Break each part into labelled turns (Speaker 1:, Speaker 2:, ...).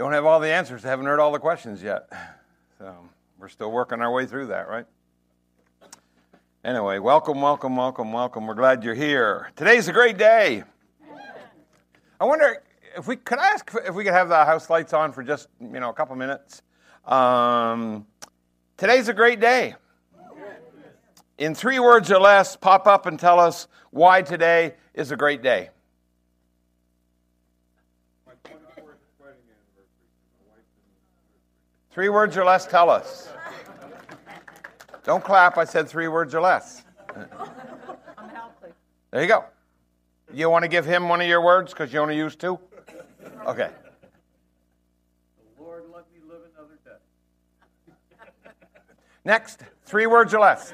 Speaker 1: don't have all the answers, haven't heard all the questions yet. So we're still working our way through that, right? Anyway, welcome, welcome, welcome, welcome. We're glad you're here. Today's a great day. I wonder if we could ask if we could have the house lights on for just you know a couple minutes. Um, today's a great day. In three words or less, pop up and tell us why today is a great day. Three words or less, tell us. Don't clap. I said three words or less. I'm healthy. There you go. You want to give him one of your words because you only use two? Okay.
Speaker 2: The Lord let me live another day.
Speaker 1: Next, three words or less.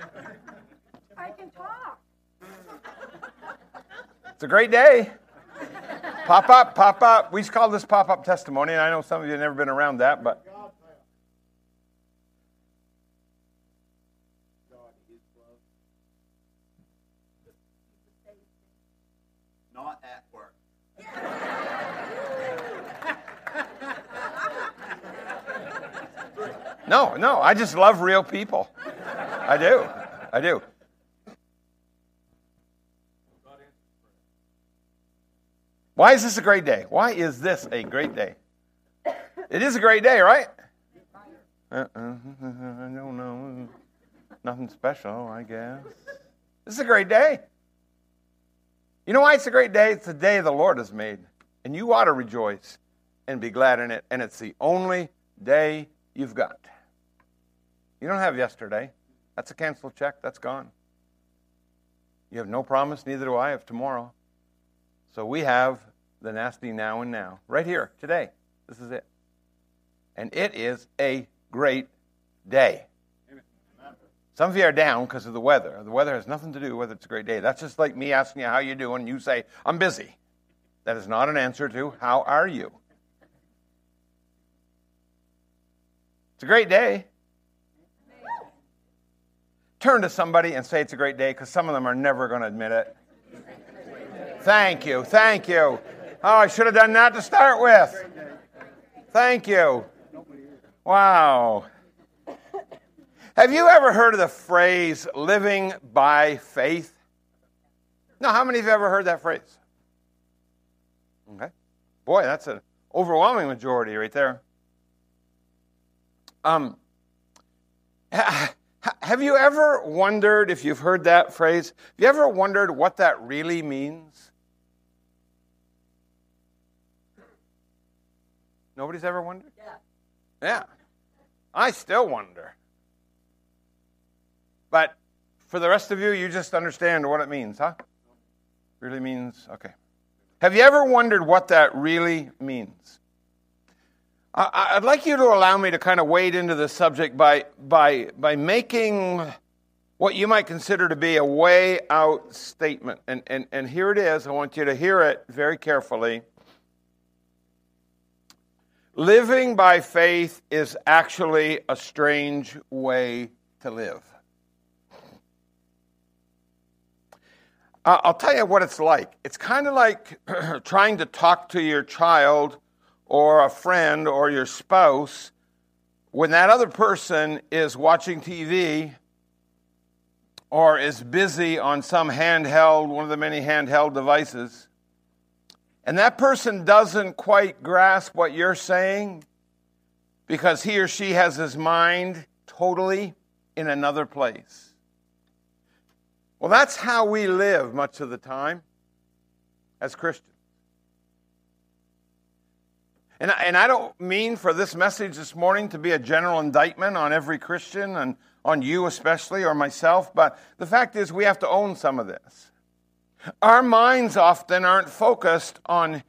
Speaker 3: I can talk.
Speaker 1: It's a great day. Pop up, pop up. We call this pop up testimony, and I know some of you have never been around that, but no, no, I just love real people. I do. I do. Why is this a great day? Why is this a great day? It is a great day, right? Uh-uh. I don't know. Nothing special, I guess. This is a great day. You know why it's a great day? It's the day the Lord has made. And you ought to rejoice and be glad in it. And it's the only day you've got. You don't have yesterday. That's a canceled check. That's gone. You have no promise, neither do I, of tomorrow. So we have the nasty now and now. Right here, today. This is it. And it is a great day. Some of you are down because of the weather. The weather has nothing to do with whether it's a great day. That's just like me asking you how you doing, and you say, I'm busy. That is not an answer to how are you. It's a great day. Turn to somebody and say it's a great day because some of them are never going to admit it. Thank you. Thank you. Oh, I should have done that to start with. Thank you. Wow. Have you ever heard of the phrase living by faith? Now, how many of you ever heard that phrase? Okay. Boy, that's an overwhelming majority right there. Um, you ever wondered if you've heard that phrase? Have you ever wondered what that really means? Nobody's ever wondered?
Speaker 3: Yeah.
Speaker 1: Yeah. I still wonder. But for the rest of you, you just understand what it means, huh? Really means, okay. Have you ever wondered what that really means? I, I'd like you to allow me to kind of wade into the subject by, by, by making what you might consider to be a way out statement. And, and, and here it is. I want you to hear it very carefully. Living by faith is actually a strange way to live. I'll tell you what it's like. It's kind of like trying to talk to your child or a friend or your spouse when that other person is watching TV or is busy on some handheld, one of the many handheld devices, and that person doesn't quite grasp what you're saying because he or she has his mind totally in another place. Well, that's how we live much of the time as Christians. And, and I don't mean for this message this morning to be a general indictment on every Christian and on you especially or myself, but the fact is we have to own some of this. Our minds often aren't focused on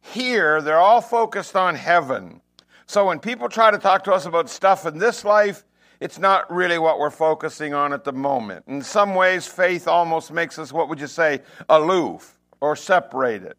Speaker 1: here, they're all focused on heaven. So when people try to talk to us about stuff in this life, it's not really what we're focusing on at the moment. In some ways, faith almost makes us, what would you say, aloof or separated.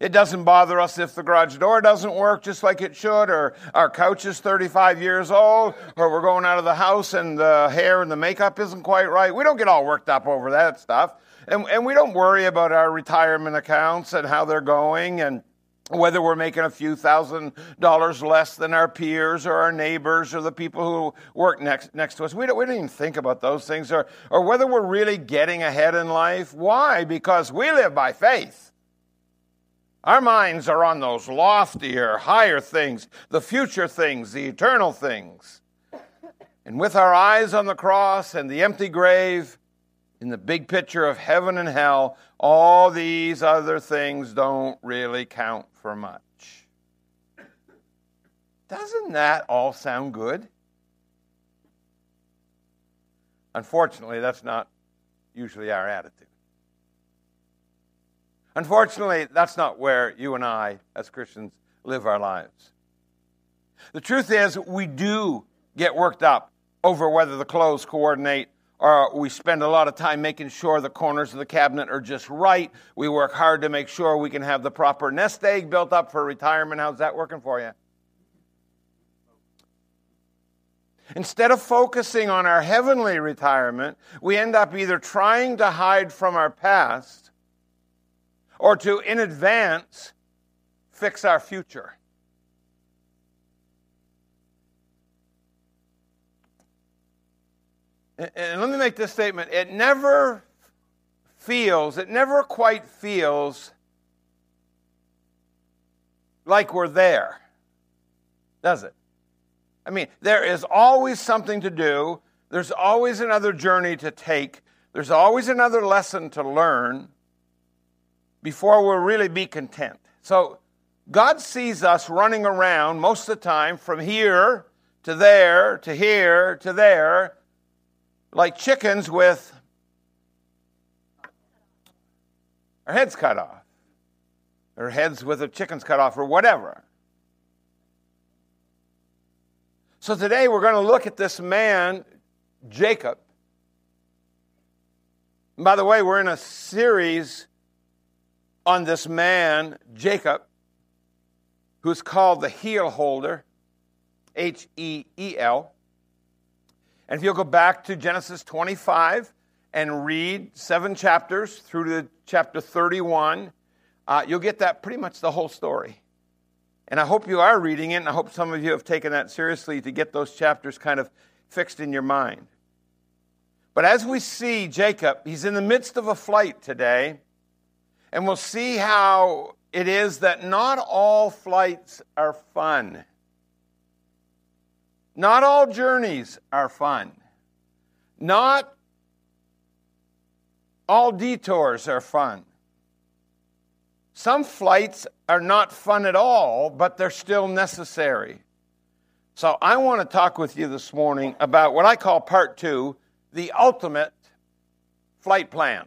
Speaker 1: It doesn't bother us if the garage door doesn't work just like it should, or our couch is 35 years old, or we're going out of the house and the hair and the makeup isn't quite right. We don't get all worked up over that stuff. And, and we don't worry about our retirement accounts and how they're going. And whether we're making a few thousand dollars less than our peers or our neighbors or the people who work next, next to us. We don't, we don't even think about those things, or, or whether we're really getting ahead in life. Why? Because we live by faith. Our minds are on those loftier, higher things, the future things, the eternal things. And with our eyes on the cross and the empty grave, in the big picture of heaven and hell, all these other things don't really count for much. Doesn't that all sound good? Unfortunately, that's not usually our attitude. Unfortunately, that's not where you and I, as Christians, live our lives. The truth is, we do get worked up over whether the clothes coordinate or we spend a lot of time making sure the corners of the cabinet are just right. We work hard to make sure we can have the proper nest egg built up for retirement. How's that working for you? Instead of focusing on our heavenly retirement, we end up either trying to hide from our past or to, in advance, fix our future. And let me make this statement it never feels, it never quite feels like we're there, does it? I mean, there is always something to do, there's always another journey to take, there's always another lesson to learn before we'll really be content. So, God sees us running around most of the time from here to there to here to there like chickens with our heads cut off, or heads with the chickens cut off, or whatever. So today we're going to look at this man, Jacob. And by the way, we're in a series on this man, Jacob, who's called the heel holder, H E E L. And if you'll go back to Genesis 25 and read seven chapters through to chapter 31, uh, you'll get that pretty much the whole story. And I hope you are reading it, and I hope some of you have taken that seriously to get those chapters kind of fixed in your mind. But as we see Jacob, he's in the midst of a flight today, and we'll see how it is that not all flights are fun. Not all journeys are fun. Not all detours are fun. Some flights are not fun at all, but they're still necessary. So I want to talk with you this morning about what I call part two the ultimate flight plan.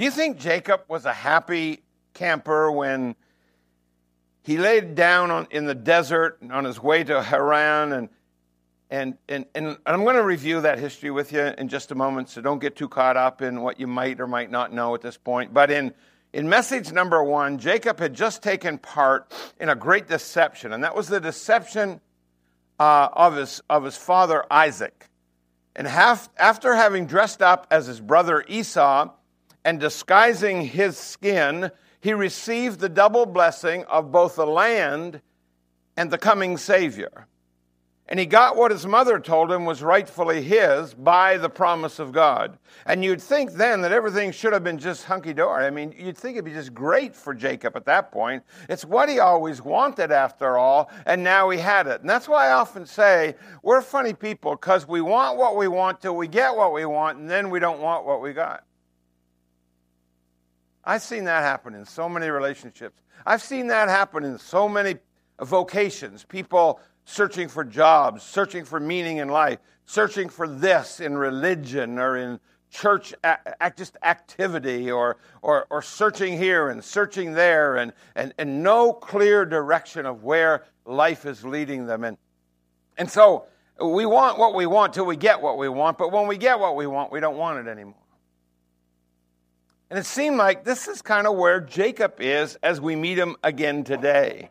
Speaker 1: Do you think Jacob was a happy camper when he laid down on, in the desert on his way to Haran. And, and, and, and I'm going to review that history with you in just a moment, so don't get too caught up in what you might or might not know at this point. But in, in message number one, Jacob had just taken part in a great deception, and that was the deception uh, of, his, of his father Isaac. And half, after having dressed up as his brother Esau and disguising his skin, he received the double blessing of both the land and the coming Savior. And he got what his mother told him was rightfully his by the promise of God. And you'd think then that everything should have been just hunky dory. I mean, you'd think it'd be just great for Jacob at that point. It's what he always wanted after all, and now he had it. And that's why I often say we're funny people because we want what we want till we get what we want, and then we don't want what we got. I've seen that happen in so many relationships. I've seen that happen in so many vocations. People searching for jobs, searching for meaning in life, searching for this in religion or in church just activity or, or, or searching here and searching there and, and, and no clear direction of where life is leading them. And, and so we want what we want till we get what we want, but when we get what we want, we don't want it anymore. And it seemed like this is kind of where Jacob is as we meet him again today.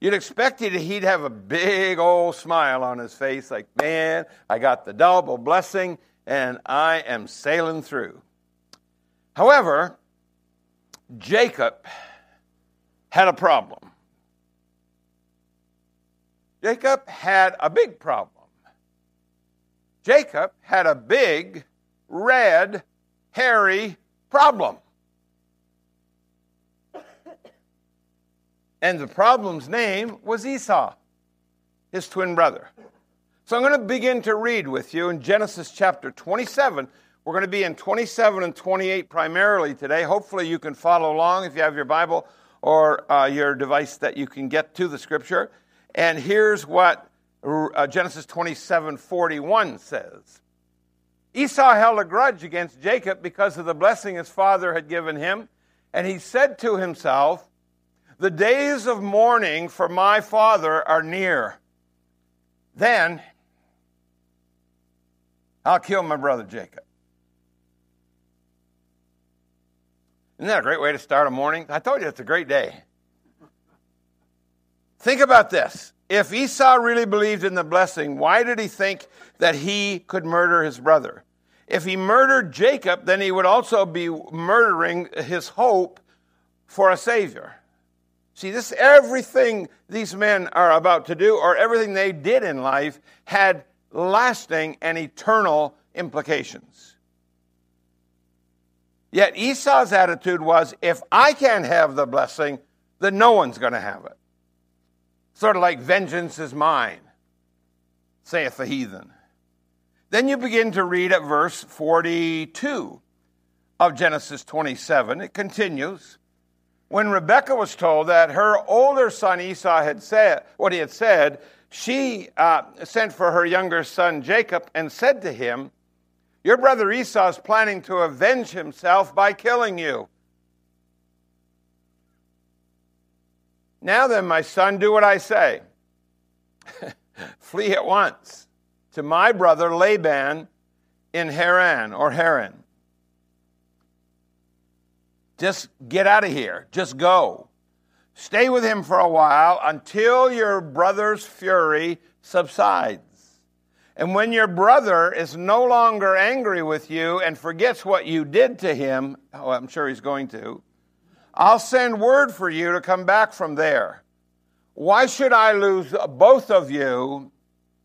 Speaker 1: You'd expect he'd have a big old smile on his face, like, man, I got the double blessing and I am sailing through. However, Jacob had a problem. Jacob had a big problem. Jacob had a big, red, hairy problem. And the problem's name was Esau, his twin brother. So I'm going to begin to read with you in Genesis chapter 27. We're going to be in 27 and 28 primarily today. Hopefully, you can follow along if you have your Bible or uh, your device that you can get to the scripture. And here's what uh, Genesis 27 41 says Esau held a grudge against Jacob because of the blessing his father had given him. And he said to himself, The days of mourning for my father are near. Then I'll kill my brother Jacob. Isn't that a great way to start a morning? I told you it's a great day. Think about this. If Esau really believed in the blessing, why did he think that he could murder his brother? If he murdered Jacob, then he would also be murdering his hope for a savior. See, this everything these men are about to do, or everything they did in life, had lasting and eternal implications. Yet Esau's attitude was if I can't have the blessing, then no one's going to have it. Sort of like vengeance is mine, saith the heathen. Then you begin to read at verse 42 of Genesis 27. It continues. When Rebekah was told that her older son Esau had said what he had said, she uh, sent for her younger son Jacob and said to him, your brother Esau is planning to avenge himself by killing you. Now then, my son, do what I say. Flee at once to my brother Laban in Haran or Haran. Just get out of here. Just go. Stay with him for a while until your brother's fury subsides. And when your brother is no longer angry with you and forgets what you did to him, oh, I'm sure he's going to, I'll send word for you to come back from there. Why should I lose both of you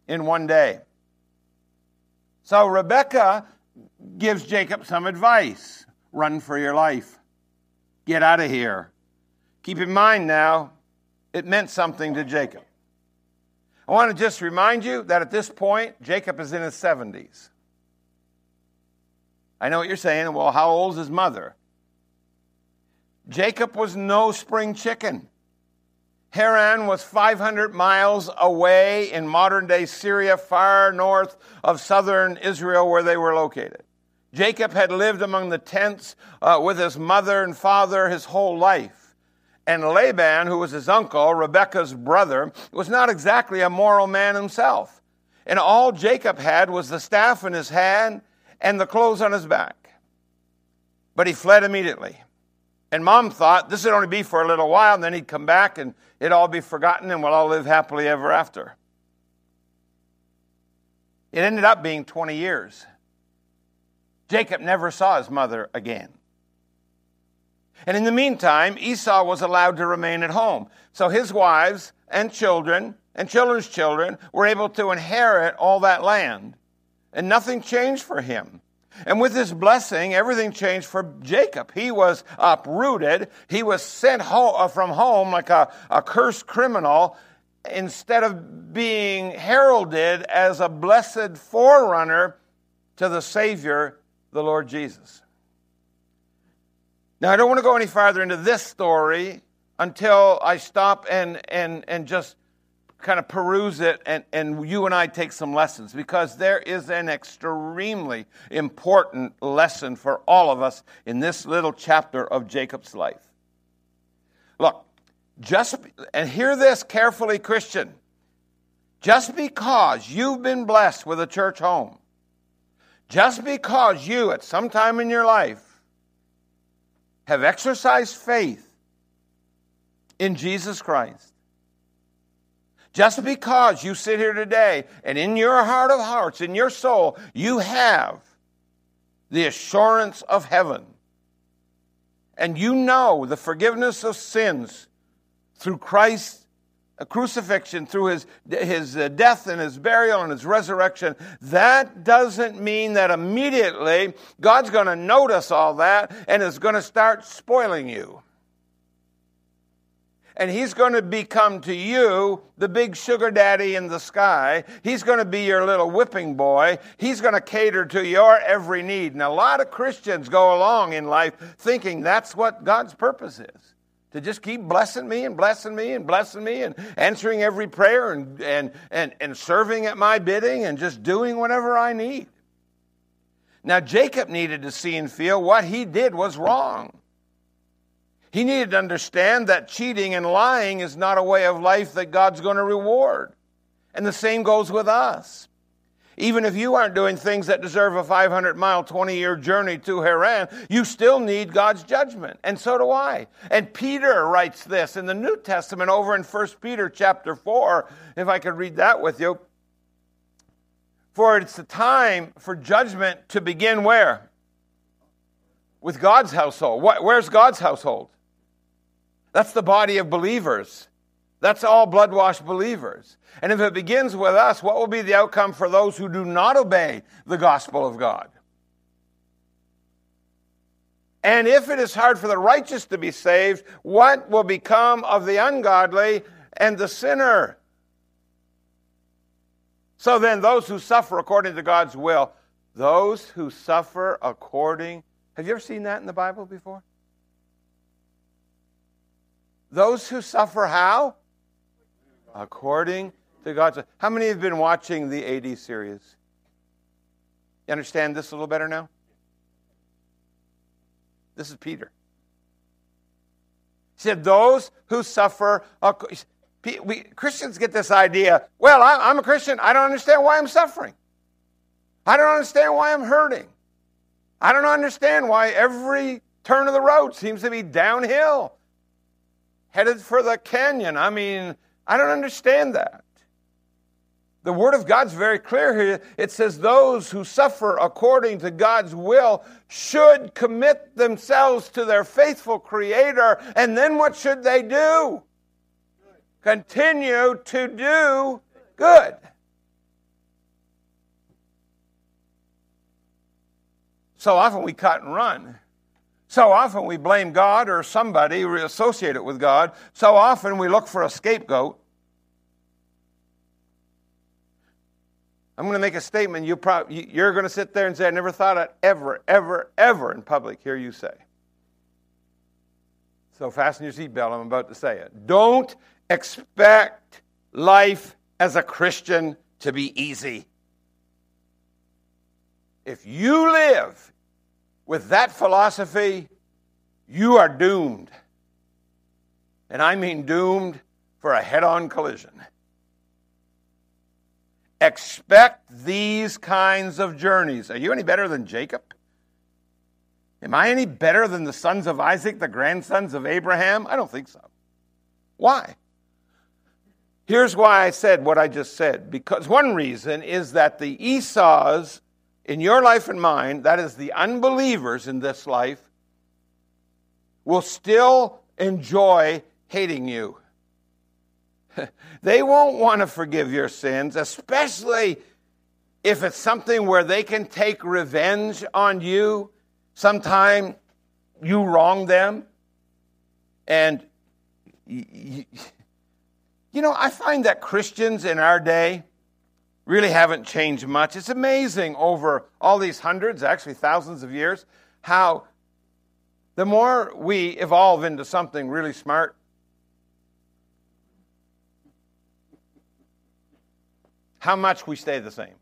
Speaker 1: in one day? So Rebecca gives Jacob some advice run for your life, get out of here. Keep in mind now, it meant something to Jacob. I want to just remind you that at this point, Jacob is in his 70s. I know what you're saying. Well, how old is his mother? Jacob was no spring chicken. Haran was 500 miles away in modern day Syria, far north of southern Israel, where they were located. Jacob had lived among the tents uh, with his mother and father his whole life. And Laban, who was his uncle, Rebekah's brother, was not exactly a moral man himself. And all Jacob had was the staff in his hand and the clothes on his back. But he fled immediately. And mom thought this would only be for a little while, and then he'd come back and it'd all be forgotten, and we'll all live happily ever after. It ended up being 20 years. Jacob never saw his mother again. And in the meantime, Esau was allowed to remain at home. So his wives and children and children's children were able to inherit all that land. And nothing changed for him. And with this blessing, everything changed for Jacob. He was uprooted. He was sent home, uh, from home like a, a cursed criminal instead of being heralded as a blessed forerunner to the Savior, the Lord Jesus. Now, I don't want to go any farther into this story until I stop and, and, and just kind of peruse it and, and you and I take some lessons because there is an extremely important lesson for all of us in this little chapter of Jacob's life. Look, just, and hear this carefully, Christian. Just because you've been blessed with a church home, just because you at some time in your life have exercised faith in Jesus Christ. Just because you sit here today and in your heart of hearts, in your soul, you have the assurance of heaven, and you know the forgiveness of sins through Christ's crucifixion, through his, his uh, death and his burial and his resurrection, that doesn't mean that immediately God's going to notice all that and is going to start spoiling you and he's going to become to you the big sugar daddy in the sky. He's going to be your little whipping boy. He's going to cater to your every need. And a lot of Christians go along in life thinking that's what God's purpose is. To just keep blessing me and blessing me and blessing me and answering every prayer and, and, and, and serving at my bidding and just doing whatever I need. Now, Jacob needed to see and feel what he did was wrong. He needed to understand that cheating and lying is not a way of life that God's going to reward. And the same goes with us. Even if you aren't doing things that deserve a 500 mile, 20 year journey to Haran, you still need God's judgment. And so do I. And Peter writes this in the New Testament over in 1 Peter chapter 4, if I could read that with you. For it's the time for judgment to begin where? With God's household. Where's God's household? That's the body of believers. That's all blood washed believers. And if it begins with us, what will be the outcome for those who do not obey the gospel of God? And if it is hard for the righteous to be saved, what will become of the ungodly and the sinner? So then, those who suffer according to God's will, those who suffer according. Have you ever seen that in the Bible before? Those who suffer how? According to God's. How many have been watching the AD series? You understand this a little better now? This is Peter. He said, Those who suffer. We, Christians get this idea well, I'm a Christian. I don't understand why I'm suffering. I don't understand why I'm hurting. I don't understand why every turn of the road seems to be downhill headed for the canyon. I mean, I don't understand that. The Word of God's very clear here. It says, Those who suffer according to God's will should commit themselves to their faithful Creator. And then what should they do? Continue to do good. So often we cut and run. So often we blame God or somebody, we associate it with God. So often we look for a scapegoat. I'm going to make a statement you you're going to sit there and say, I never thought I'd ever, ever, ever in public hear you say. So fasten your seatbelt, I'm about to say it. Don't expect life as a Christian to be easy. If you live with that philosophy, you are doomed. And I mean doomed for a head on collision. Expect these kinds of journeys. Are you any better than Jacob? Am I any better than the sons of Isaac, the grandsons of Abraham? I don't think so. Why? Here's why I said what I just said. Because one reason is that the Esau's in your life and mine, that is the unbelievers in this life, will still enjoy hating you. they won't want to forgive your sins, especially if it's something where they can take revenge on you. Sometime you wrong them. And, you know, I find that Christians in our day, really haven't changed much. It's amazing over all these hundreds, actually thousands of years, how the more we evolve into something really smart, how much we stay the same.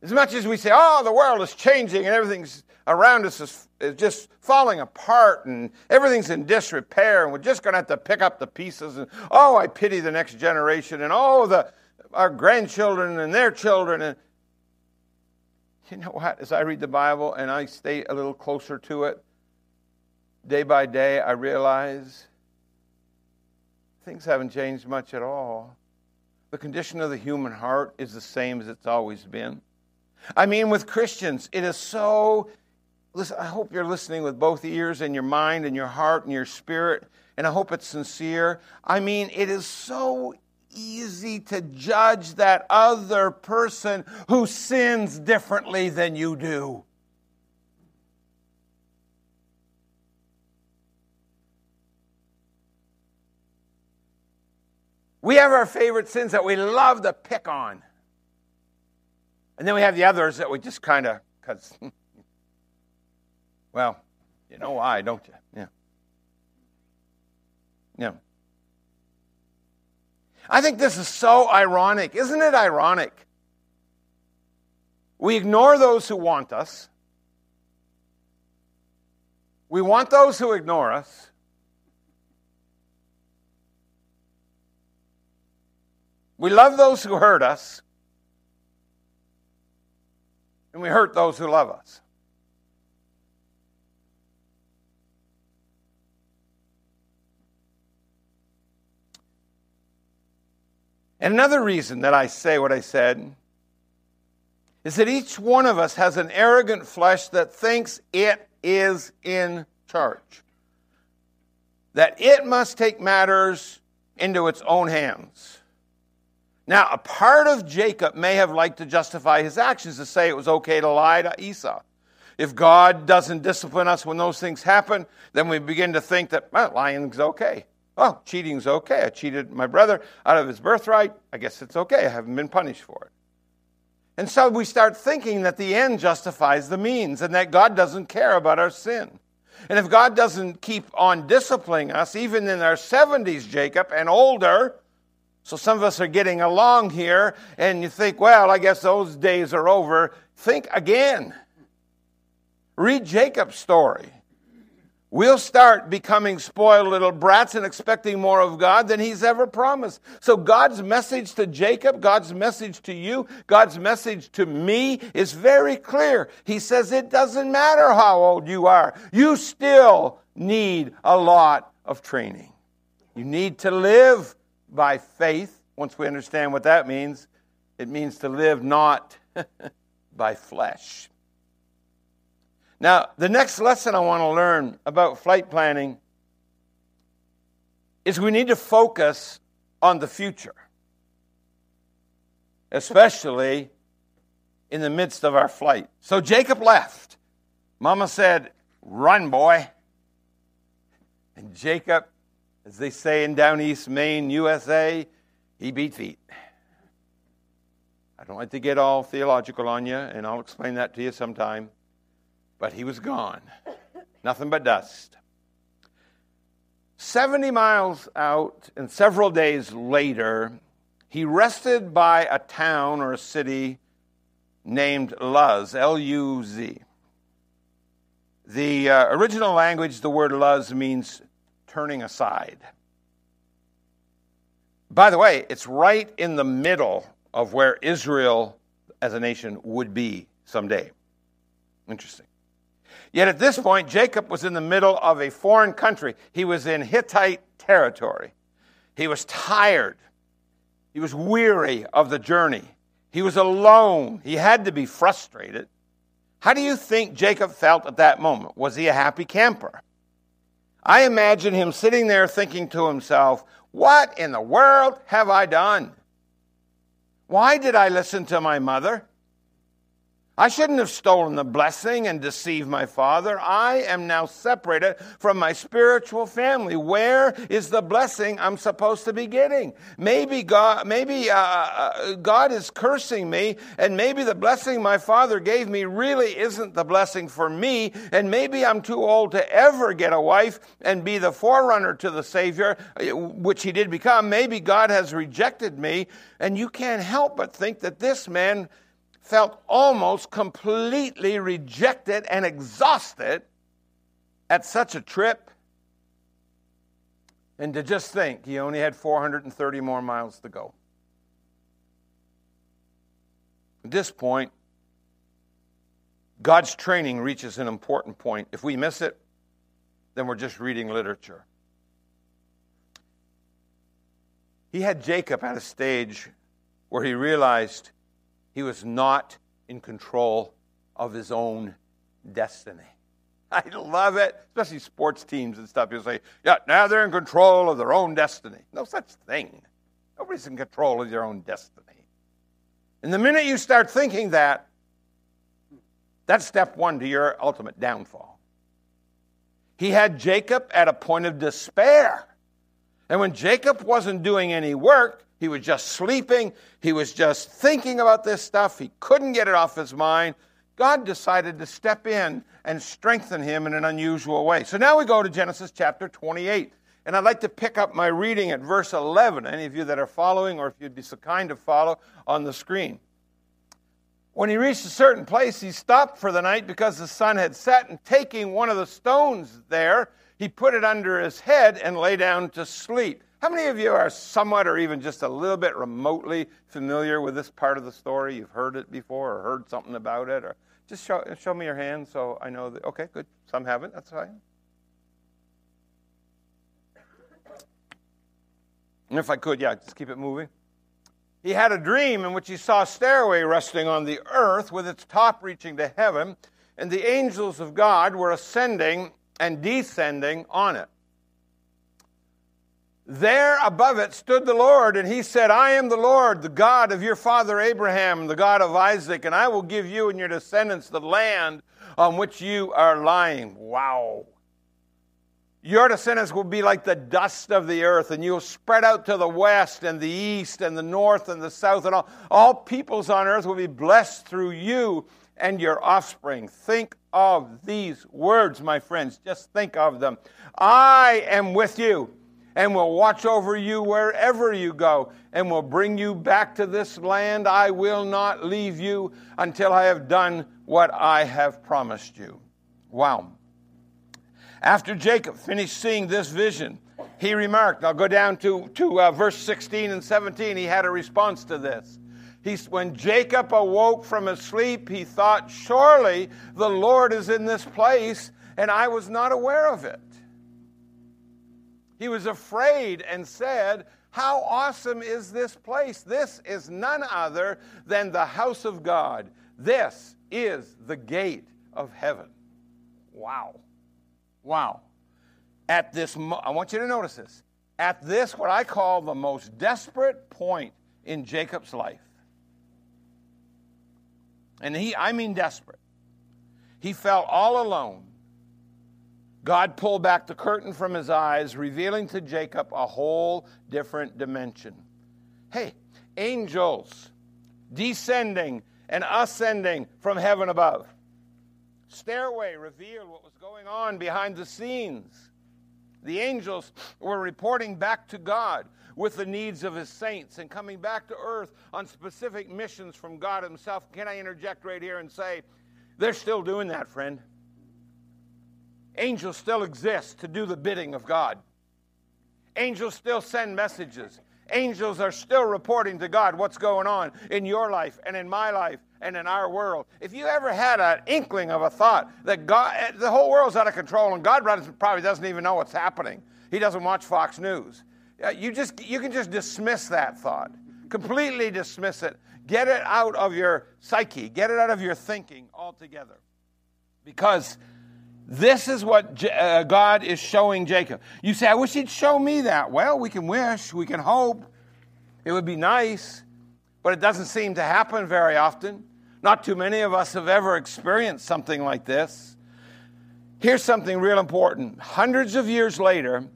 Speaker 1: As much as we say, oh, the world is changing and everything's around us is, is just falling apart and everything's in disrepair and we're just going to have to pick up the pieces and, oh, I pity the next generation and, oh, the, our grandchildren and their children. And you know what? As I read the Bible and I stay a little closer to it, day by day, I realize things haven't changed much at all. The condition of the human heart is the same as it's always been. I mean, with Christians, it is so listen, I hope you're listening with both ears and your mind and your heart and your spirit, and I hope it's sincere. I mean, it is so easy to judge that other person who sins differently than you do. We have our favorite sins that we love to pick on. And then we have the others that we just kind of, because, well, you know why, don't you? Yeah. Yeah. I think this is so ironic. Isn't it ironic? We ignore those who want us. We want those who ignore us. We love those who hurt us. And we hurt those who love us. And another reason that I say what I said is that each one of us has an arrogant flesh that thinks it is in charge, that it must take matters into its own hands. Now, a part of Jacob may have liked to justify his actions to say it was okay to lie to Esau. If God doesn't discipline us when those things happen, then we begin to think that well, lying's okay. Oh, cheating's okay. I cheated my brother out of his birthright. I guess it's okay. I haven't been punished for it. And so we start thinking that the end justifies the means and that God doesn't care about our sin. And if God doesn't keep on disciplining us, even in our 70s, Jacob, and older, so some of us are getting along here, and you think, well, I guess those days are over. Think again. Read Jacob's story. We'll start becoming spoiled little brats and expecting more of God than He's ever promised. So, God's message to Jacob, God's message to you, God's message to me is very clear. He says it doesn't matter how old you are, you still need a lot of training. You need to live by faith. Once we understand what that means, it means to live not by flesh. Now, the next lesson I want to learn about flight planning is we need to focus on the future, especially in the midst of our flight. So Jacob left. Mama said, Run, boy. And Jacob as they say in Down East Maine, USA, he beat feet. I don't like to get all theological on you, and I'll explain that to you sometime. But he was gone. Nothing but dust. 70 miles out, and several days later, he rested by a town or a city named Luz, L U Z. The uh, original language, the word Luz means turning aside. By the way, it's right in the middle of where Israel as a nation would be someday. Interesting. Yet at this point, Jacob was in the middle of a foreign country. He was in Hittite territory. He was tired. He was weary of the journey. He was alone. He had to be frustrated. How do you think Jacob felt at that moment? Was he a happy camper? I imagine him sitting there thinking to himself, What in the world have I done? Why did I listen to my mother? I shouldn't have stolen the blessing and deceived my father. I am now separated from my spiritual family. Where is the blessing I'm supposed to be getting? Maybe God, maybe uh, uh, God is cursing me, and maybe the blessing my father gave me really isn't the blessing for me, and maybe I'm too old to ever get a wife and be the forerunner to the Savior, which he did become. Maybe God has rejected me, and you can't help but think that this man felt almost completely rejected and exhausted at such a trip. And to just think he only had 430 more miles to go. At this point, God's training reaches an important point. If we miss it, then we're just reading literature. He had Jacob at a stage where he realized he was not in control of his own destiny. I love it, especially sports teams and stuff. You'll say, yeah, now they're in control of their own destiny. No such thing. Nobody's in control of their own destiny. And the minute you start thinking that, that's step one to your ultimate downfall. He had Jacob at a point of despair. And when Jacob wasn't doing any work, he was just sleeping, he was just thinking about this stuff, he couldn't get it off his mind. God decided to step in and strengthen him in an unusual way. So now we go to Genesis chapter 28. And I'd like to pick up my reading at verse 11. Any of you that are following, or if you'd be so kind to follow on the screen. When he reached a certain place, he stopped for the night because the sun had set, and taking one of the stones there, he put it under his head and lay down to sleep. How many of you are somewhat or even just a little bit remotely familiar with this part of the story? You've heard it before or heard something about it? Or just show, show me your hand so I know that. Okay, good. Some haven't. That's fine. And if I could, yeah, just keep it moving. He had a dream in which he saw a stairway resting on the earth with its top reaching to heaven, and the angels of God were ascending and descending on it. There above it stood the Lord, and he said, I am the Lord, the God of your father Abraham, the God of Isaac, and I will give you and your descendants the land on which you are lying. Wow. Your descendants will be like the dust of the earth, and you'll spread out to the west and the east and the north and the south, and all, all peoples on earth will be blessed through you and your offspring. Think of these words, my friends. Just think of them. I am with you and will watch over you wherever you go and will bring you back to this land. I will not leave you until I have done what I have promised you. Wow. After Jacob finished seeing this vision, he remarked, I'll go down to, to uh, verse 16 and 17. He had a response to this. He's, when Jacob awoke from his sleep, he thought, Surely the Lord is in this place, and I was not aware of it. He was afraid and said, How awesome is this place? This is none other than the house of God. This is the gate of heaven. Wow. Wow. At this, I want you to notice this. At this, what I call the most desperate point in Jacob's life, and he, I mean desperate, he felt all alone. God pulled back the curtain from his eyes, revealing to Jacob a whole different dimension. Hey, angels descending and ascending from heaven above stairway revealed what was going on behind the scenes. The angels were reporting back to God with the needs of his saints and coming back to earth on specific missions from God himself. Can I interject right here and say, they're still doing that, friend. Angels still exist to do the bidding of God. Angels still send messages. Angels are still reporting to God what's going on in your life and in my life and in our world. If you ever had an inkling of a thought that God, eh, the whole world's out of control and God probably doesn't even know what's happening, He doesn't watch Fox News. You just you can just dismiss that thought, completely dismiss it, get it out of your psyche, get it out of your thinking altogether, because. This is what uh, God is showing Jacob. You say, I wish he'd show me that. Well, we can wish, we can hope. It would be nice, but it doesn't seem to happen very often. Not too many of us have ever experienced something like this. Here's something real important. Hundreds of years later,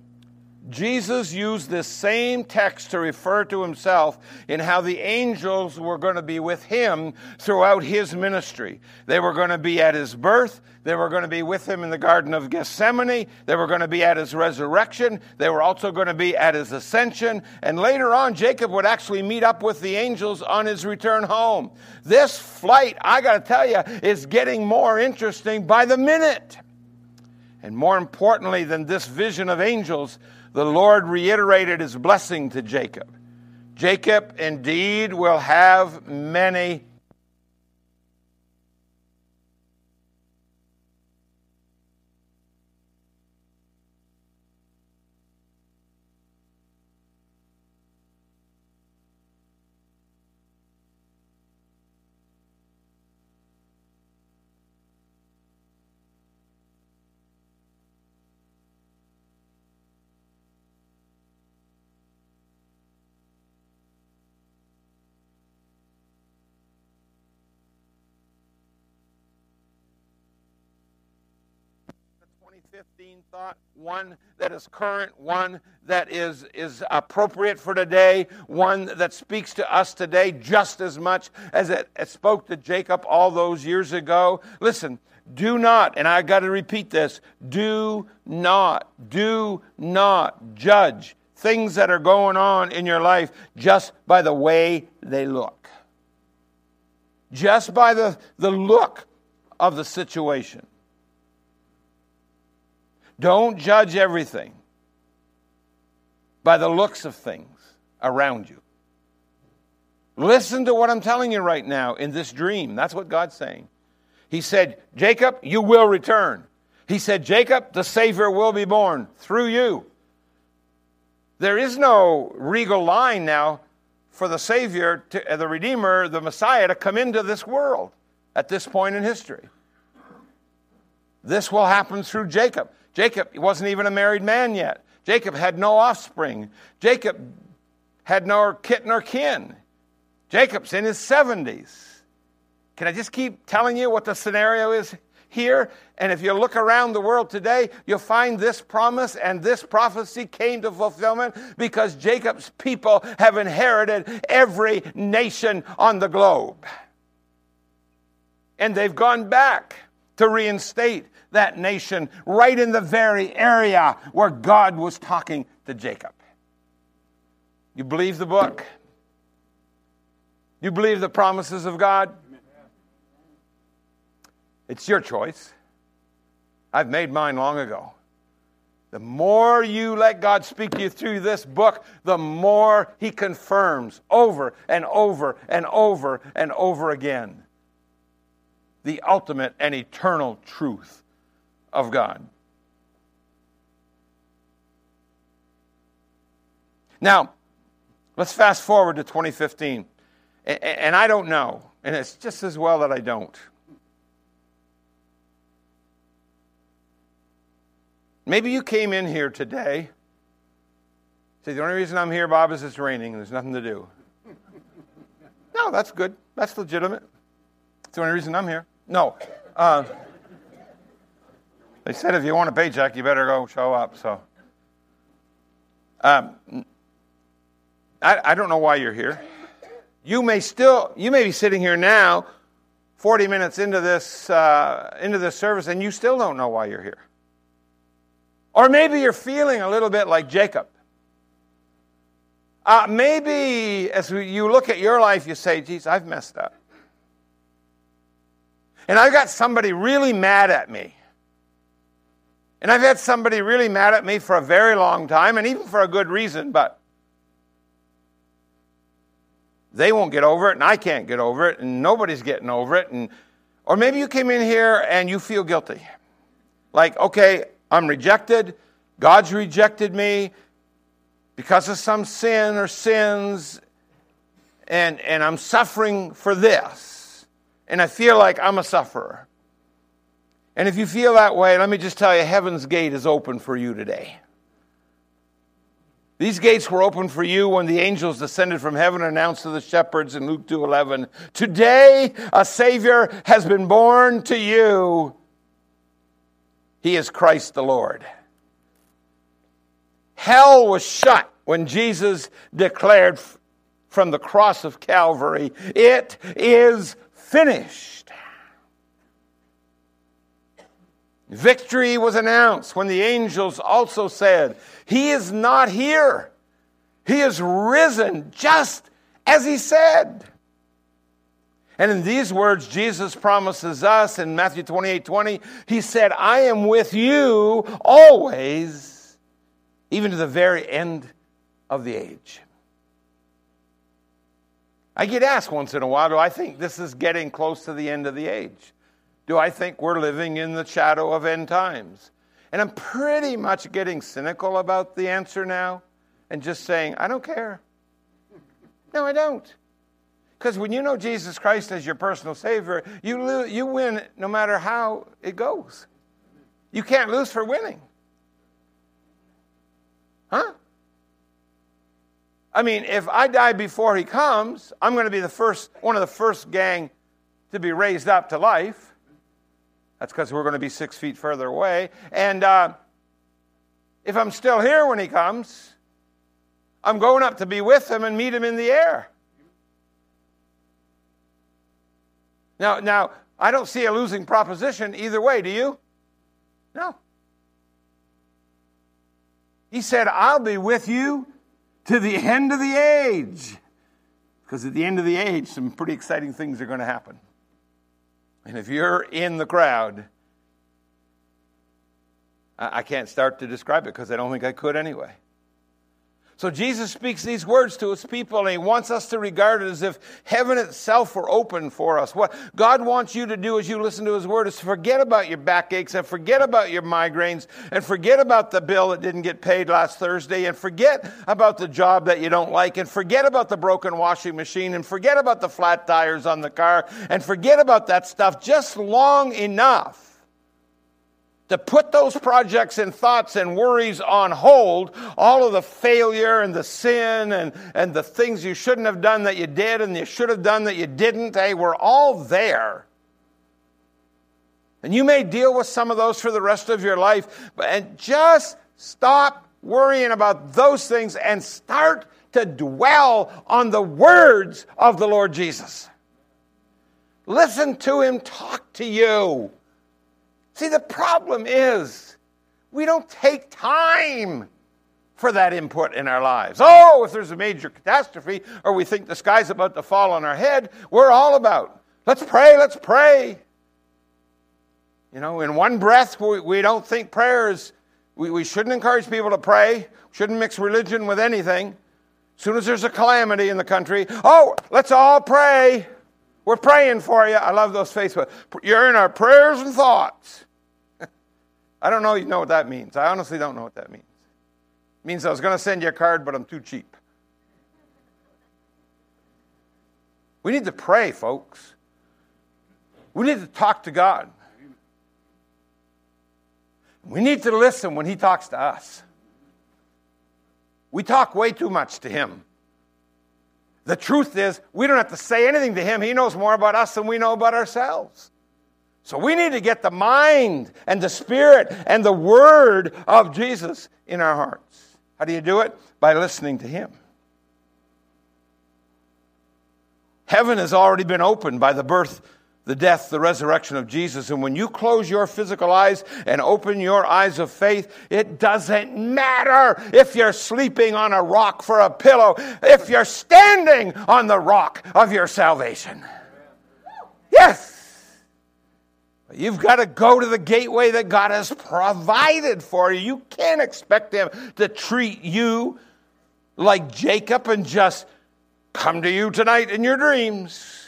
Speaker 1: Jesus used this same text to refer to himself in how the angels were going to be with him throughout his ministry. They were going to be at his birth. They were going to be with him in the Garden of Gethsemane. They were going to be at his resurrection. They were also going to be at his ascension. And later on, Jacob would actually meet up with the angels on his return home. This flight, I got to tell you, is getting more interesting by the minute. And more importantly than this vision of angels, the Lord reiterated his blessing to Jacob. Jacob indeed will have many 2015 thought, one that is current, one that is, is appropriate for today, one that speaks to us today just as much as it, it spoke to Jacob all those years ago. Listen, do not, and I got to repeat this do not, do not judge things that are going on in your life just by the way they look. Just by the, the look of the situation. Don't judge everything by the looks of things around you. Listen to what I'm telling you right now in this dream. That's what God's saying. He said, Jacob, you will return. He said, Jacob, the Savior will be born through you. There is no regal line now for the Savior, to, uh, the Redeemer, the Messiah, to come into this world at this point in history. This will happen through Jacob. Jacob wasn't even a married man yet. Jacob had no offspring. Jacob had no kit nor kin. Jacob's in his 70s. Can I just keep telling you what the scenario is here? And if you look around the world today, you'll find this promise and this prophecy came to fulfillment because Jacob's people have inherited every nation on the globe. And they've gone back to reinstate that nation right in the very area where God was talking to Jacob. You believe the book? You believe the promises of God? It's your choice. I've made mine long ago. The more you let God speak to you through this book, the more He confirms over and over and over and over again the ultimate and eternal truth of God. Now, let's fast forward to 2015. And I don't know, and it's just as well that I don't. Maybe you came in here today. Say, the only reason I'm here, Bob, is it's raining and there's nothing to do. No, that's good. That's legitimate. It's the only reason I'm here. No. Uh, they said if you want a paycheck, you better go show up. So, um, I, I don't know why you're here. You may still, you may be sitting here now, 40 minutes into this uh, into this service, and you still don't know why you're here. Or maybe you're feeling a little bit like Jacob. Uh, maybe as you look at your life, you say, geez, I've messed up. And I've got somebody really mad at me. And I've had somebody really mad at me for a very long time, and even for a good reason, but they won't get over it, and I can't get over it, and nobody's getting over it. And, or maybe you came in here and you feel guilty. Like, okay, I'm rejected. God's rejected me because of some sin or sins, and, and I'm suffering for this. And I feel like I'm a sufferer. And if you feel that way, let me just tell you heaven's gate is open for you today. These gates were open for you when the angels descended from heaven and announced to the shepherds in Luke 2:11, "Today a savior has been born to you he is Christ the Lord. Hell was shut when Jesus declared from the cross of Calvary, It is finished. Victory was announced when the angels also said, He is not here. He is risen just as He said. And in these words, Jesus promises us in Matthew 28 20, He said, I am with you always, even to the very end of the age. I get asked once in a while, do I think this is getting close to the end of the age? Do I think we're living in the shadow of end times? And I'm pretty much getting cynical about the answer now and just saying, I don't care. No, I don't. Because when you know Jesus Christ as your personal Savior, you, you win no matter how it goes. You can't lose for winning. Huh? I mean, if I die before he comes, I'm going to be the first, one of the first gang to be raised up to life. That's because we're going to be six feet further away. And uh, if I'm still here when he comes, I'm going up to be with him and meet him in the air. Now, now I don't see a losing proposition either way, do you? No. He said, I'll be with you to the end of the age. Because at the end of the age, some pretty exciting things are going to happen. And if you're in the crowd, I can't start to describe it because I don't think I could anyway. So Jesus speaks these words to his people and he wants us to regard it as if heaven itself were open for us. What God wants you to do as you listen to his word is forget about your backaches and forget about your migraines and forget about the bill that didn't get paid last Thursday and forget about the job that you don't like and forget about the broken washing machine and forget about the flat tires on the car and forget about that stuff just long enough to put those projects and thoughts and worries on hold, all of the failure and the sin and, and the things you shouldn't have done that you did and you should have done that you didn't, they were all there. And you may deal with some of those for the rest of your life, but and just stop worrying about those things and start to dwell on the words of the Lord Jesus. Listen to him talk to you. See, the problem is we don't take time for that input in our lives. Oh, if there's a major catastrophe or we think the sky's about to fall on our head, we're all about, let's pray, let's pray. You know, in one breath, we, we don't think prayers, we, we shouldn't encourage people to pray, shouldn't mix religion with anything. As soon as there's a calamity in the country, oh, let's all pray. We're praying for you. I love those Facebook. You're in our prayers and thoughts. I don't know you know what that means. I honestly don't know what that means. It means I was going to send you a card, but I'm too cheap. We need to pray, folks. We need to talk to God. We need to listen when He talks to us. We talk way too much to Him. The truth is, we don't have to say anything to him. He knows more about us than we know about ourselves. So we need to get the mind and the spirit and the word of Jesus in our hearts. How do you do it? By listening to him. Heaven has already been opened by the birth the death, the resurrection of Jesus. And when you close your physical eyes and open your eyes of faith, it doesn't matter if you're sleeping on a rock for a pillow, if you're standing on the rock of your salvation. Yes. You've got to go to the gateway that God has provided for you. You can't expect Him to treat you like Jacob and just come to you tonight in your dreams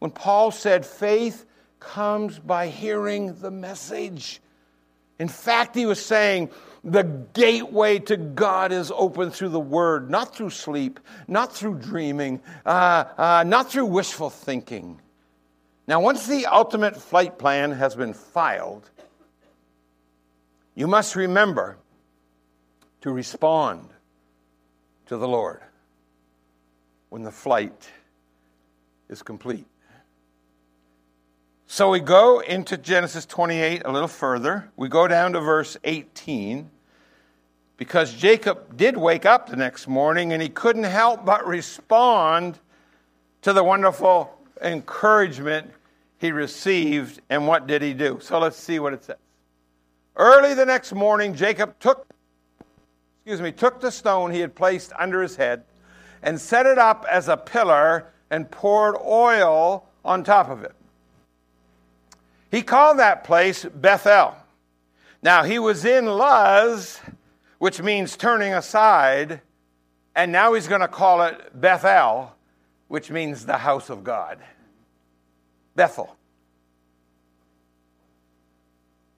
Speaker 1: when Paul said faith comes by hearing the message. In fact, he was saying the gateway to God is open through the Word, not through sleep, not through dreaming, uh, uh, not through wishful thinking. Now, once the ultimate flight plan has been filed, you must remember to respond to the Lord when the flight is complete. So we go into Genesis 28 a little further. We go down to verse 18 because Jacob did wake up the next morning and he couldn't help but respond to the wonderful encouragement he received. And what did he do? So let's see what it says. Early the next morning, Jacob took, excuse me, took the stone he had placed under his head and set it up as a pillar and poured oil on top of it. He called that place Bethel. Now, he was in Luz, which means turning aside, and now he's going to call it Bethel, which means the house of God. Bethel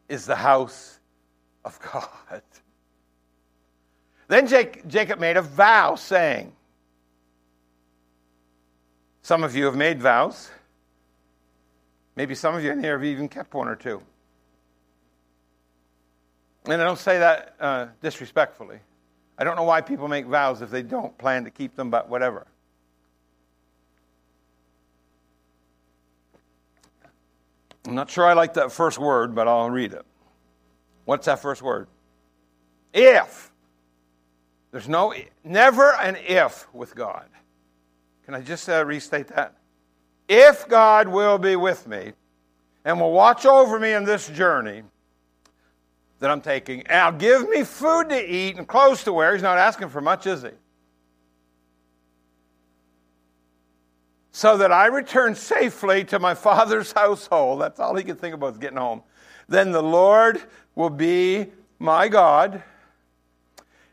Speaker 1: is the house of God. Then Jacob made a vow, saying, Some of you have made vows. Maybe some of you in here have even kept one or two. And I don't say that uh, disrespectfully. I don't know why people make vows if they don't plan to keep them, but whatever. I'm not sure I like that first word, but I'll read it. What's that first word? If. There's no, never an if with God. Can I just uh, restate that? If God will be with me and will watch over me in this journey that I'm taking, and will give me food to eat and clothes to wear, He's not asking for much, is He? So that I return safely to my Father's household. That's all He can think about is getting home. Then the Lord will be my God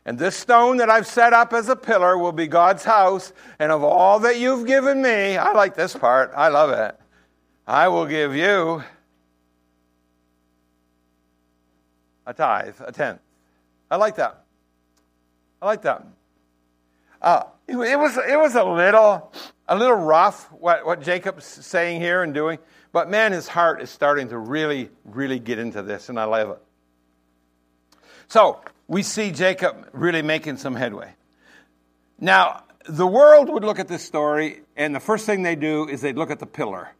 Speaker 1: and this stone that I've set up as a pillar will be God's house. And of all that you've given me, I like this part. I love it. I will give you a tithe, a tenth. I like that. I like that. Uh, it, it, was it was a little a little rough what, what Jacob's saying here and doing, but man, his heart is starting to really really get into this, and I love it. So we see Jacob really making some headway. Now, the world would look at this story, and the first thing they do is they'd look at the pillar.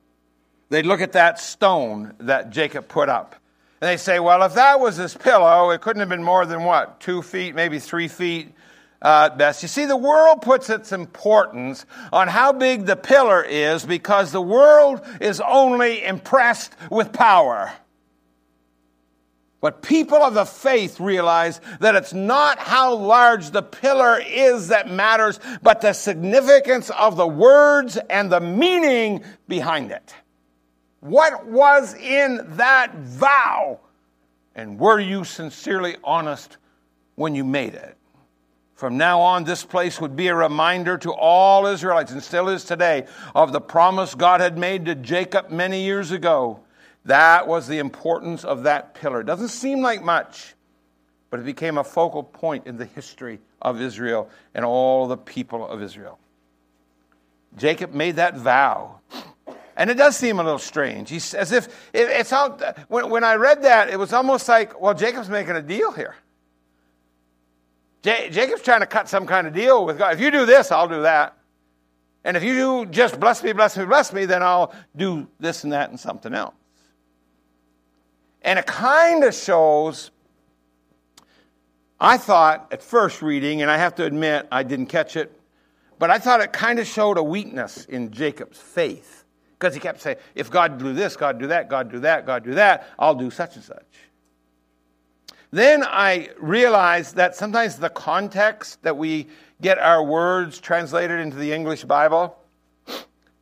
Speaker 1: They'd look at that stone that Jacob put up. And they say, well, if that was his pillow, it couldn't have been more than what, two feet, maybe three feet uh, at best. You see, the world puts its importance on how big the pillar is because the world is only impressed with power. But people of the faith realize that it's not how large the pillar is that matters, but the significance of the words and the meaning behind it. What was in that vow? And were you sincerely honest when you made it? From now on, this place would be a reminder to all Israelites, and still is today, of the promise God had made to Jacob many years ago that was the importance of that pillar. It doesn't seem like much, but it became a focal point in the history of Israel and all the people of Israel. Jacob made that vow. And it does seem a little strange. He's as if it, it's all, when, when I read that, it was almost like, well, Jacob's making a deal here. J- Jacob's trying to cut some kind of deal with God. If you do this, I'll do that. And if you do just bless me, bless me, bless me, then I'll do this and that and something else. And it kind of shows, I thought at first reading, and I have to admit I didn't catch it, but I thought it kind of showed a weakness in Jacob's faith. Because he kept saying, if God do this, God do that, God do that, God do that, I'll do such and such. Then I realized that sometimes the context that we get our words translated into the English Bible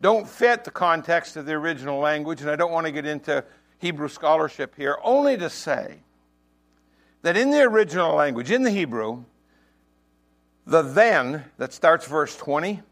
Speaker 1: don't fit the context of the original language, and I don't want to get into Hebrew scholarship here, only to say that in the original language, in the Hebrew, the then that starts verse 20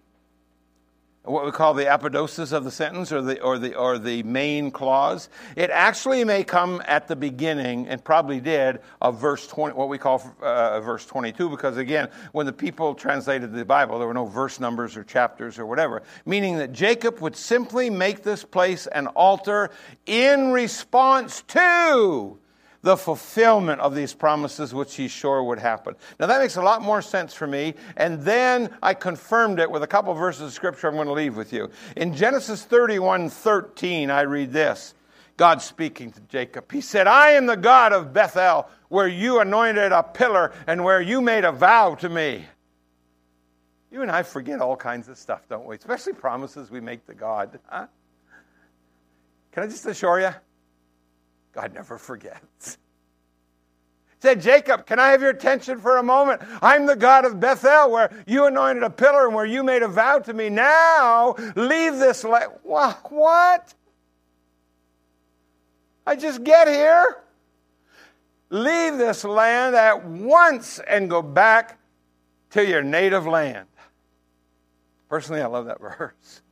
Speaker 1: what we call the apodosis of the sentence or the, or, the, or the main clause. It actually may come at the beginning, and probably did, of verse 20, what we call uh, verse 22, because again, when the people translated the Bible, there were no verse numbers or chapters or whatever, meaning that Jacob would simply make this place an altar in response to the fulfillment of these promises which he's sure would happen. Now that makes a lot more sense for me. And then I confirmed it with a couple of verses of scripture I'm going to leave with you. In Genesis 31 13, I read this God speaking to Jacob. He said, I am the God of Bethel, where you anointed a pillar and where you made a vow to me. You and I forget all kinds of stuff, don't we? Especially promises we make to God. Huh? Can I just assure you? God never forgets. Said Jacob, can I have your attention for a moment? I'm the God of Bethel, where you anointed a pillar and where you made a vow to me. Now leave this land. What? I just get here. Leave this land at once and go back to your native land. Personally, I love that verse.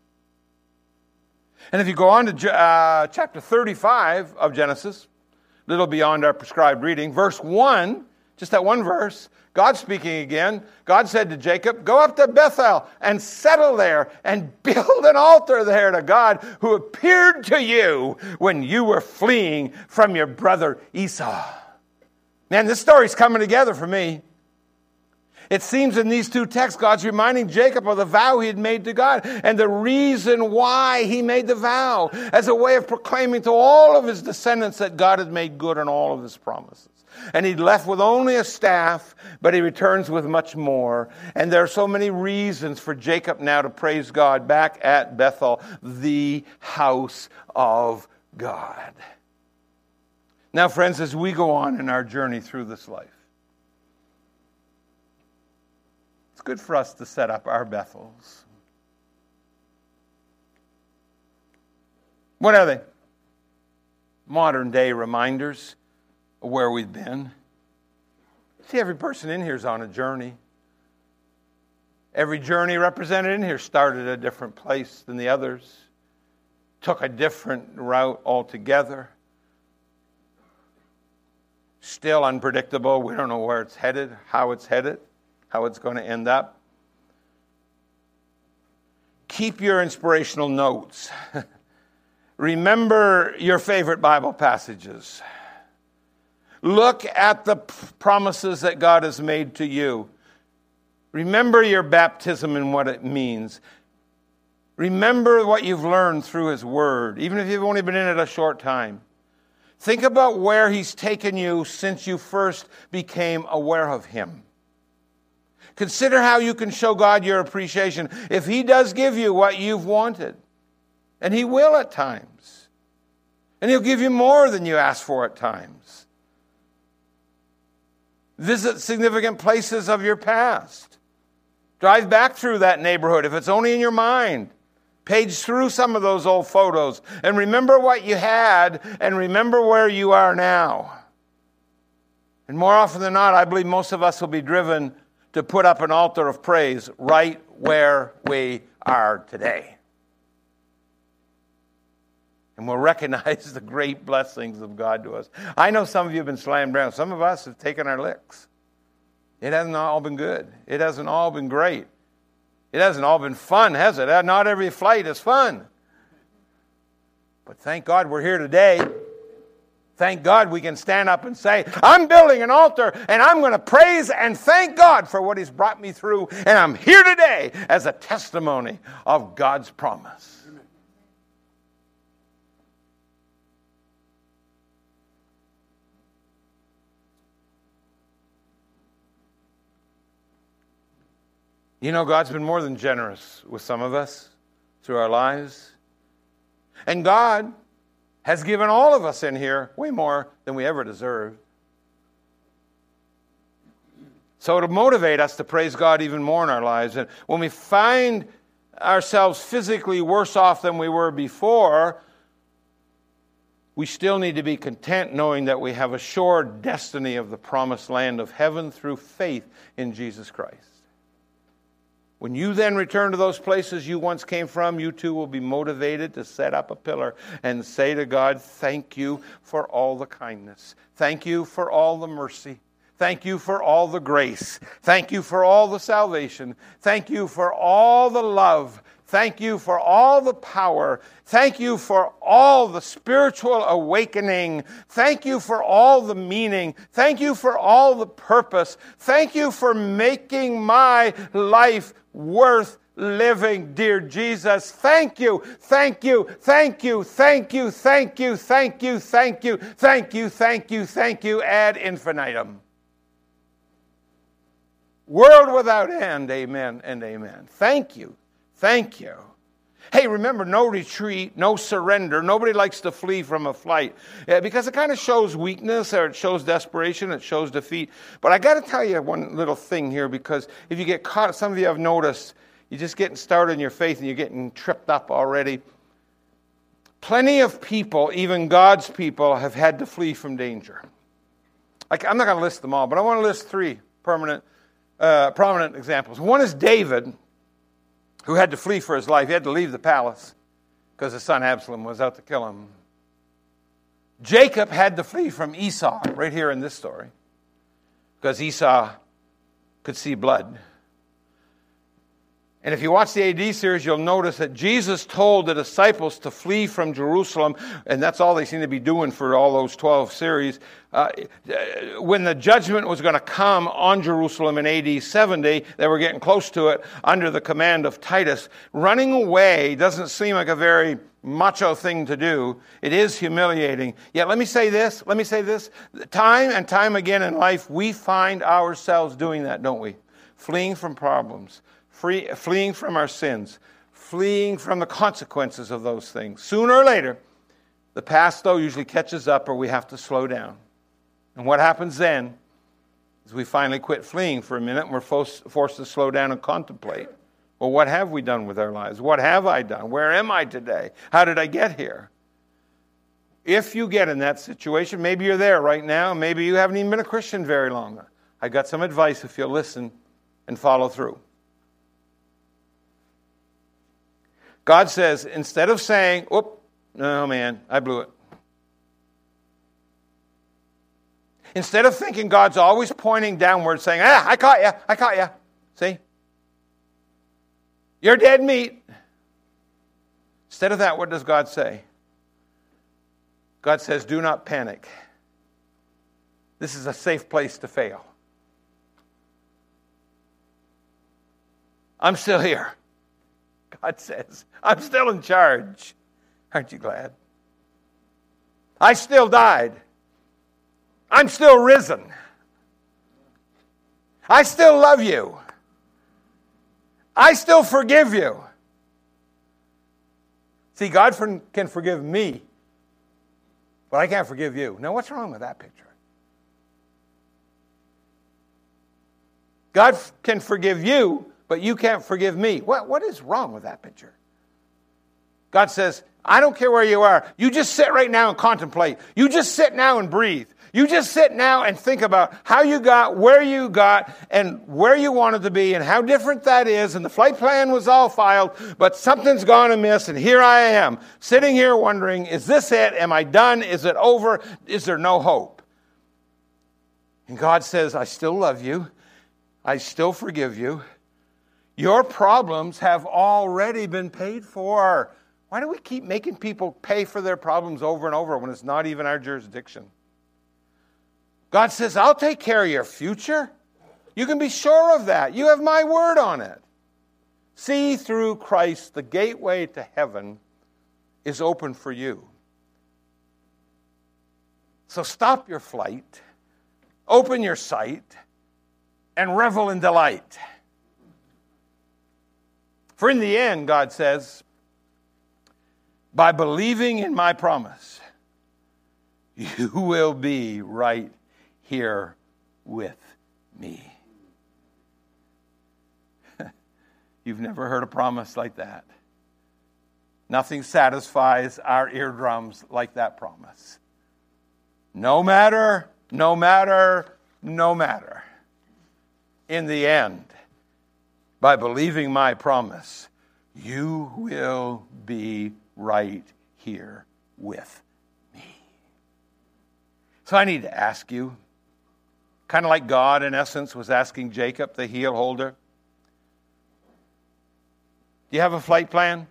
Speaker 1: And if you go on to uh, chapter 35 of Genesis, a little beyond our prescribed reading, verse 1, just that one verse, God speaking again, God said to Jacob, Go up to Bethel and settle there and build an altar there to God who appeared to you when you were fleeing from your brother Esau. Man, this story's coming together for me. It seems in these two texts, God's reminding Jacob of the vow he had made to God and the reason why he made the vow as a way of proclaiming to all of his descendants that God had made good on all of his promises. And he'd left with only a staff, but he returns with much more. And there are so many reasons for Jacob now to praise God back at Bethel, the house of God. Now, friends, as we go on in our journey through this life, it's good for us to set up our Bethels. What are they? Modern day reminders of where we've been. See, every person in here is on a journey. Every journey represented in here started at a different place than the others, took a different route altogether. Still unpredictable. We don't know where it's headed, how it's headed, how it's going to end up. Keep your inspirational notes. Remember your favorite Bible passages. Look at the promises that God has made to you. Remember your baptism and what it means. Remember what you've learned through His Word, even if you've only been in it a short time. Think about where He's taken you since you first became aware of Him. Consider how you can show God your appreciation if He does give you what you've wanted. And He will at times. And He'll give you more than you ask for at times. Visit significant places of your past. Drive back through that neighborhood if it's only in your mind. Page through some of those old photos and remember what you had and remember where you are now. And more often than not, I believe most of us will be driven to put up an altar of praise right where we are today and we'll recognize the great blessings of God to us. I know some of you have been slammed down. Some of us have taken our licks. It hasn't all been good. It hasn't all been great. It hasn't all been fun, has it? Not every flight is fun. But thank God we're here today. Thank God we can stand up and say, I'm building an altar and I'm going to praise and thank God for what He's brought me through. And I'm here today as a testimony of God's promise. You know, God's been more than generous with some of us through our lives. And God has given all of us in here way more than we ever deserved. So it'll motivate us to praise God even more in our lives. And when we find ourselves physically worse off than we were before, we still need to be content knowing that we have a sure destiny of the promised land of heaven through faith in Jesus Christ. When you then return to those places you once came from, you too will be motivated to set up a pillar and say to God, Thank you for all the kindness. Thank you for all the mercy. Thank you for all the grace. Thank you for all the salvation. Thank you for all the love. Thank you for all the power. Thank you for all the spiritual awakening. Thank you for all the meaning. Thank you for all the purpose. Thank you for making my life worth living, dear Jesus. Thank you, thank you, thank you, thank you, thank you, thank you, thank you, thank you, thank you, thank you, ad infinitum. World without end, amen and amen. Thank you, thank you. Hey, remember, no retreat, no surrender. Nobody likes to flee from a fight yeah, because it kind of shows weakness or it shows desperation, it shows defeat. But I got to tell you one little thing here because if you get caught, some of you have noticed, you're just getting started in your faith and you're getting tripped up already. Plenty of people, even God's people, have had to flee from danger. Like, I'm not going to list them all, but I want to list three permanent, uh, prominent examples. One is David who had to flee for his life. He had to leave the palace because his son Absalom was out to kill him. Jacob had to flee from Esau, right here in this story, because Esau could see blood. And if you watch the AD series, you'll notice that Jesus told the disciples to flee from Jerusalem, and that's all they seem to be doing for all those 12 series. Uh, when the judgment was going to come on Jerusalem in AD 70, they were getting close to it under the command of Titus. Running away doesn't seem like a very macho thing to do. It is humiliating. Yet, let me say this let me say this. Time and time again in life, we find ourselves doing that, don't we? Fleeing from problems free, fleeing from our sins, fleeing from the consequences of those things. Sooner or later, the past, though, usually catches up or we have to slow down. And what happens then is we finally quit fleeing for a minute and we're forced, forced to slow down and contemplate. Well, what have we done with our lives? What have I done? Where am I today? How did I get here? If you get in that situation, maybe you're there right now, maybe you haven't even been a Christian very long. I got some advice if you'll listen and follow through. God says, instead of saying, whoop, no, man, I blew it. Instead of thinking God's always pointing downward, saying, ah, I caught you, I caught you. See? You're dead meat. Instead of that, what does God say? God says, do not panic. This is a safe place to fail. I'm still here. God says, I'm still in charge. Aren't you glad? I still died. I'm still risen. I still love you. I still forgive you. See, God can forgive me, but I can't forgive you. Now, what's wrong with that picture? God can forgive you, but you can't forgive me. What, what is wrong with that picture? God says, I don't care where you are. You just sit right now and contemplate. You just sit now and breathe. You just sit now and think about how you got, where you got, and where you wanted to be, and how different that is. And the flight plan was all filed, but something's gone amiss, and here I am, sitting here wondering, is this it? Am I done? Is it over? Is there no hope? And God says, I still love you. I still forgive you. Your problems have already been paid for. Why do we keep making people pay for their problems over and over when it's not even our jurisdiction? God says, I'll take care of your future. You can be sure of that. You have my word on it. See through Christ, the gateway to heaven is open for you. So stop your flight, open your sight, and revel in delight. For in the end, God says, by believing in my promise, you will be right here with me. You've never heard a promise like that. Nothing satisfies our eardrums like that promise. No matter, no matter, no matter. In the end, by believing my promise, you will be right here with me. So I need to ask you, kind of like God, in essence, was asking Jacob, the heel holder, do you have a flight plan?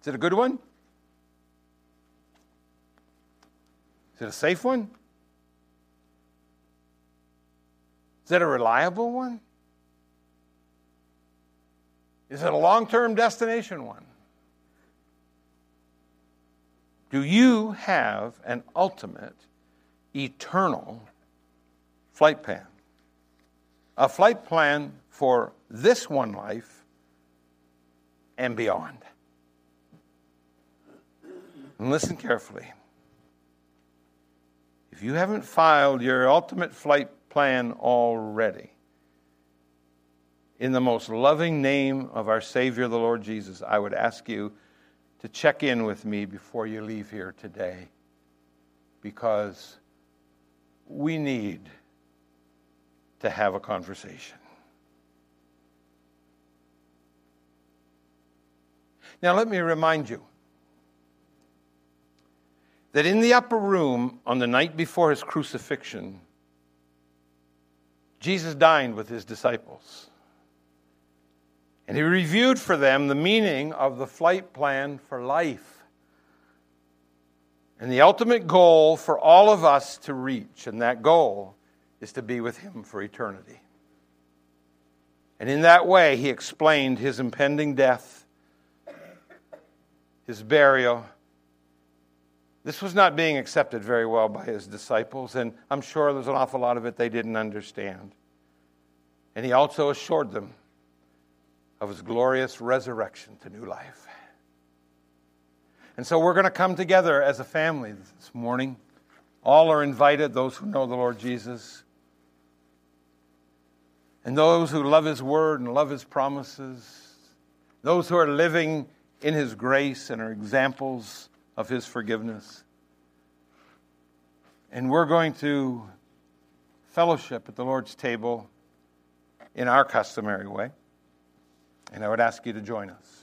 Speaker 1: Is it a good one? Is it a safe one? Is it a reliable one? Is it a long term destination one? Do you have an ultimate, eternal flight plan? A flight plan for this one life and beyond. And listen carefully. If you haven't filed your ultimate flight plan already. In the most loving name of our Savior, the Lord Jesus, I would ask you to check in with me before you leave here today because we need to have a conversation. Now, let me remind you that in the upper room on the night before his crucifixion, Jesus dined with his disciples. And he reviewed for them the meaning of the flight plan for life. And the ultimate goal for all of us to reach, and that goal is to be with him for eternity. And in that way, he explained his impending death, his burial. This was not being accepted very well by his disciples, and I'm sure there's an awful lot of it they didn't understand. And he also assured them of his glorious resurrection to new life. And so we're going to come together as a family this morning. All are invited, those who know the Lord Jesus. And those who love His Word and love His promises, those who are living in His grace and are examples of His forgiveness. And we're going to fellowship at the Lord's table in our customary way. And I would ask you to join us.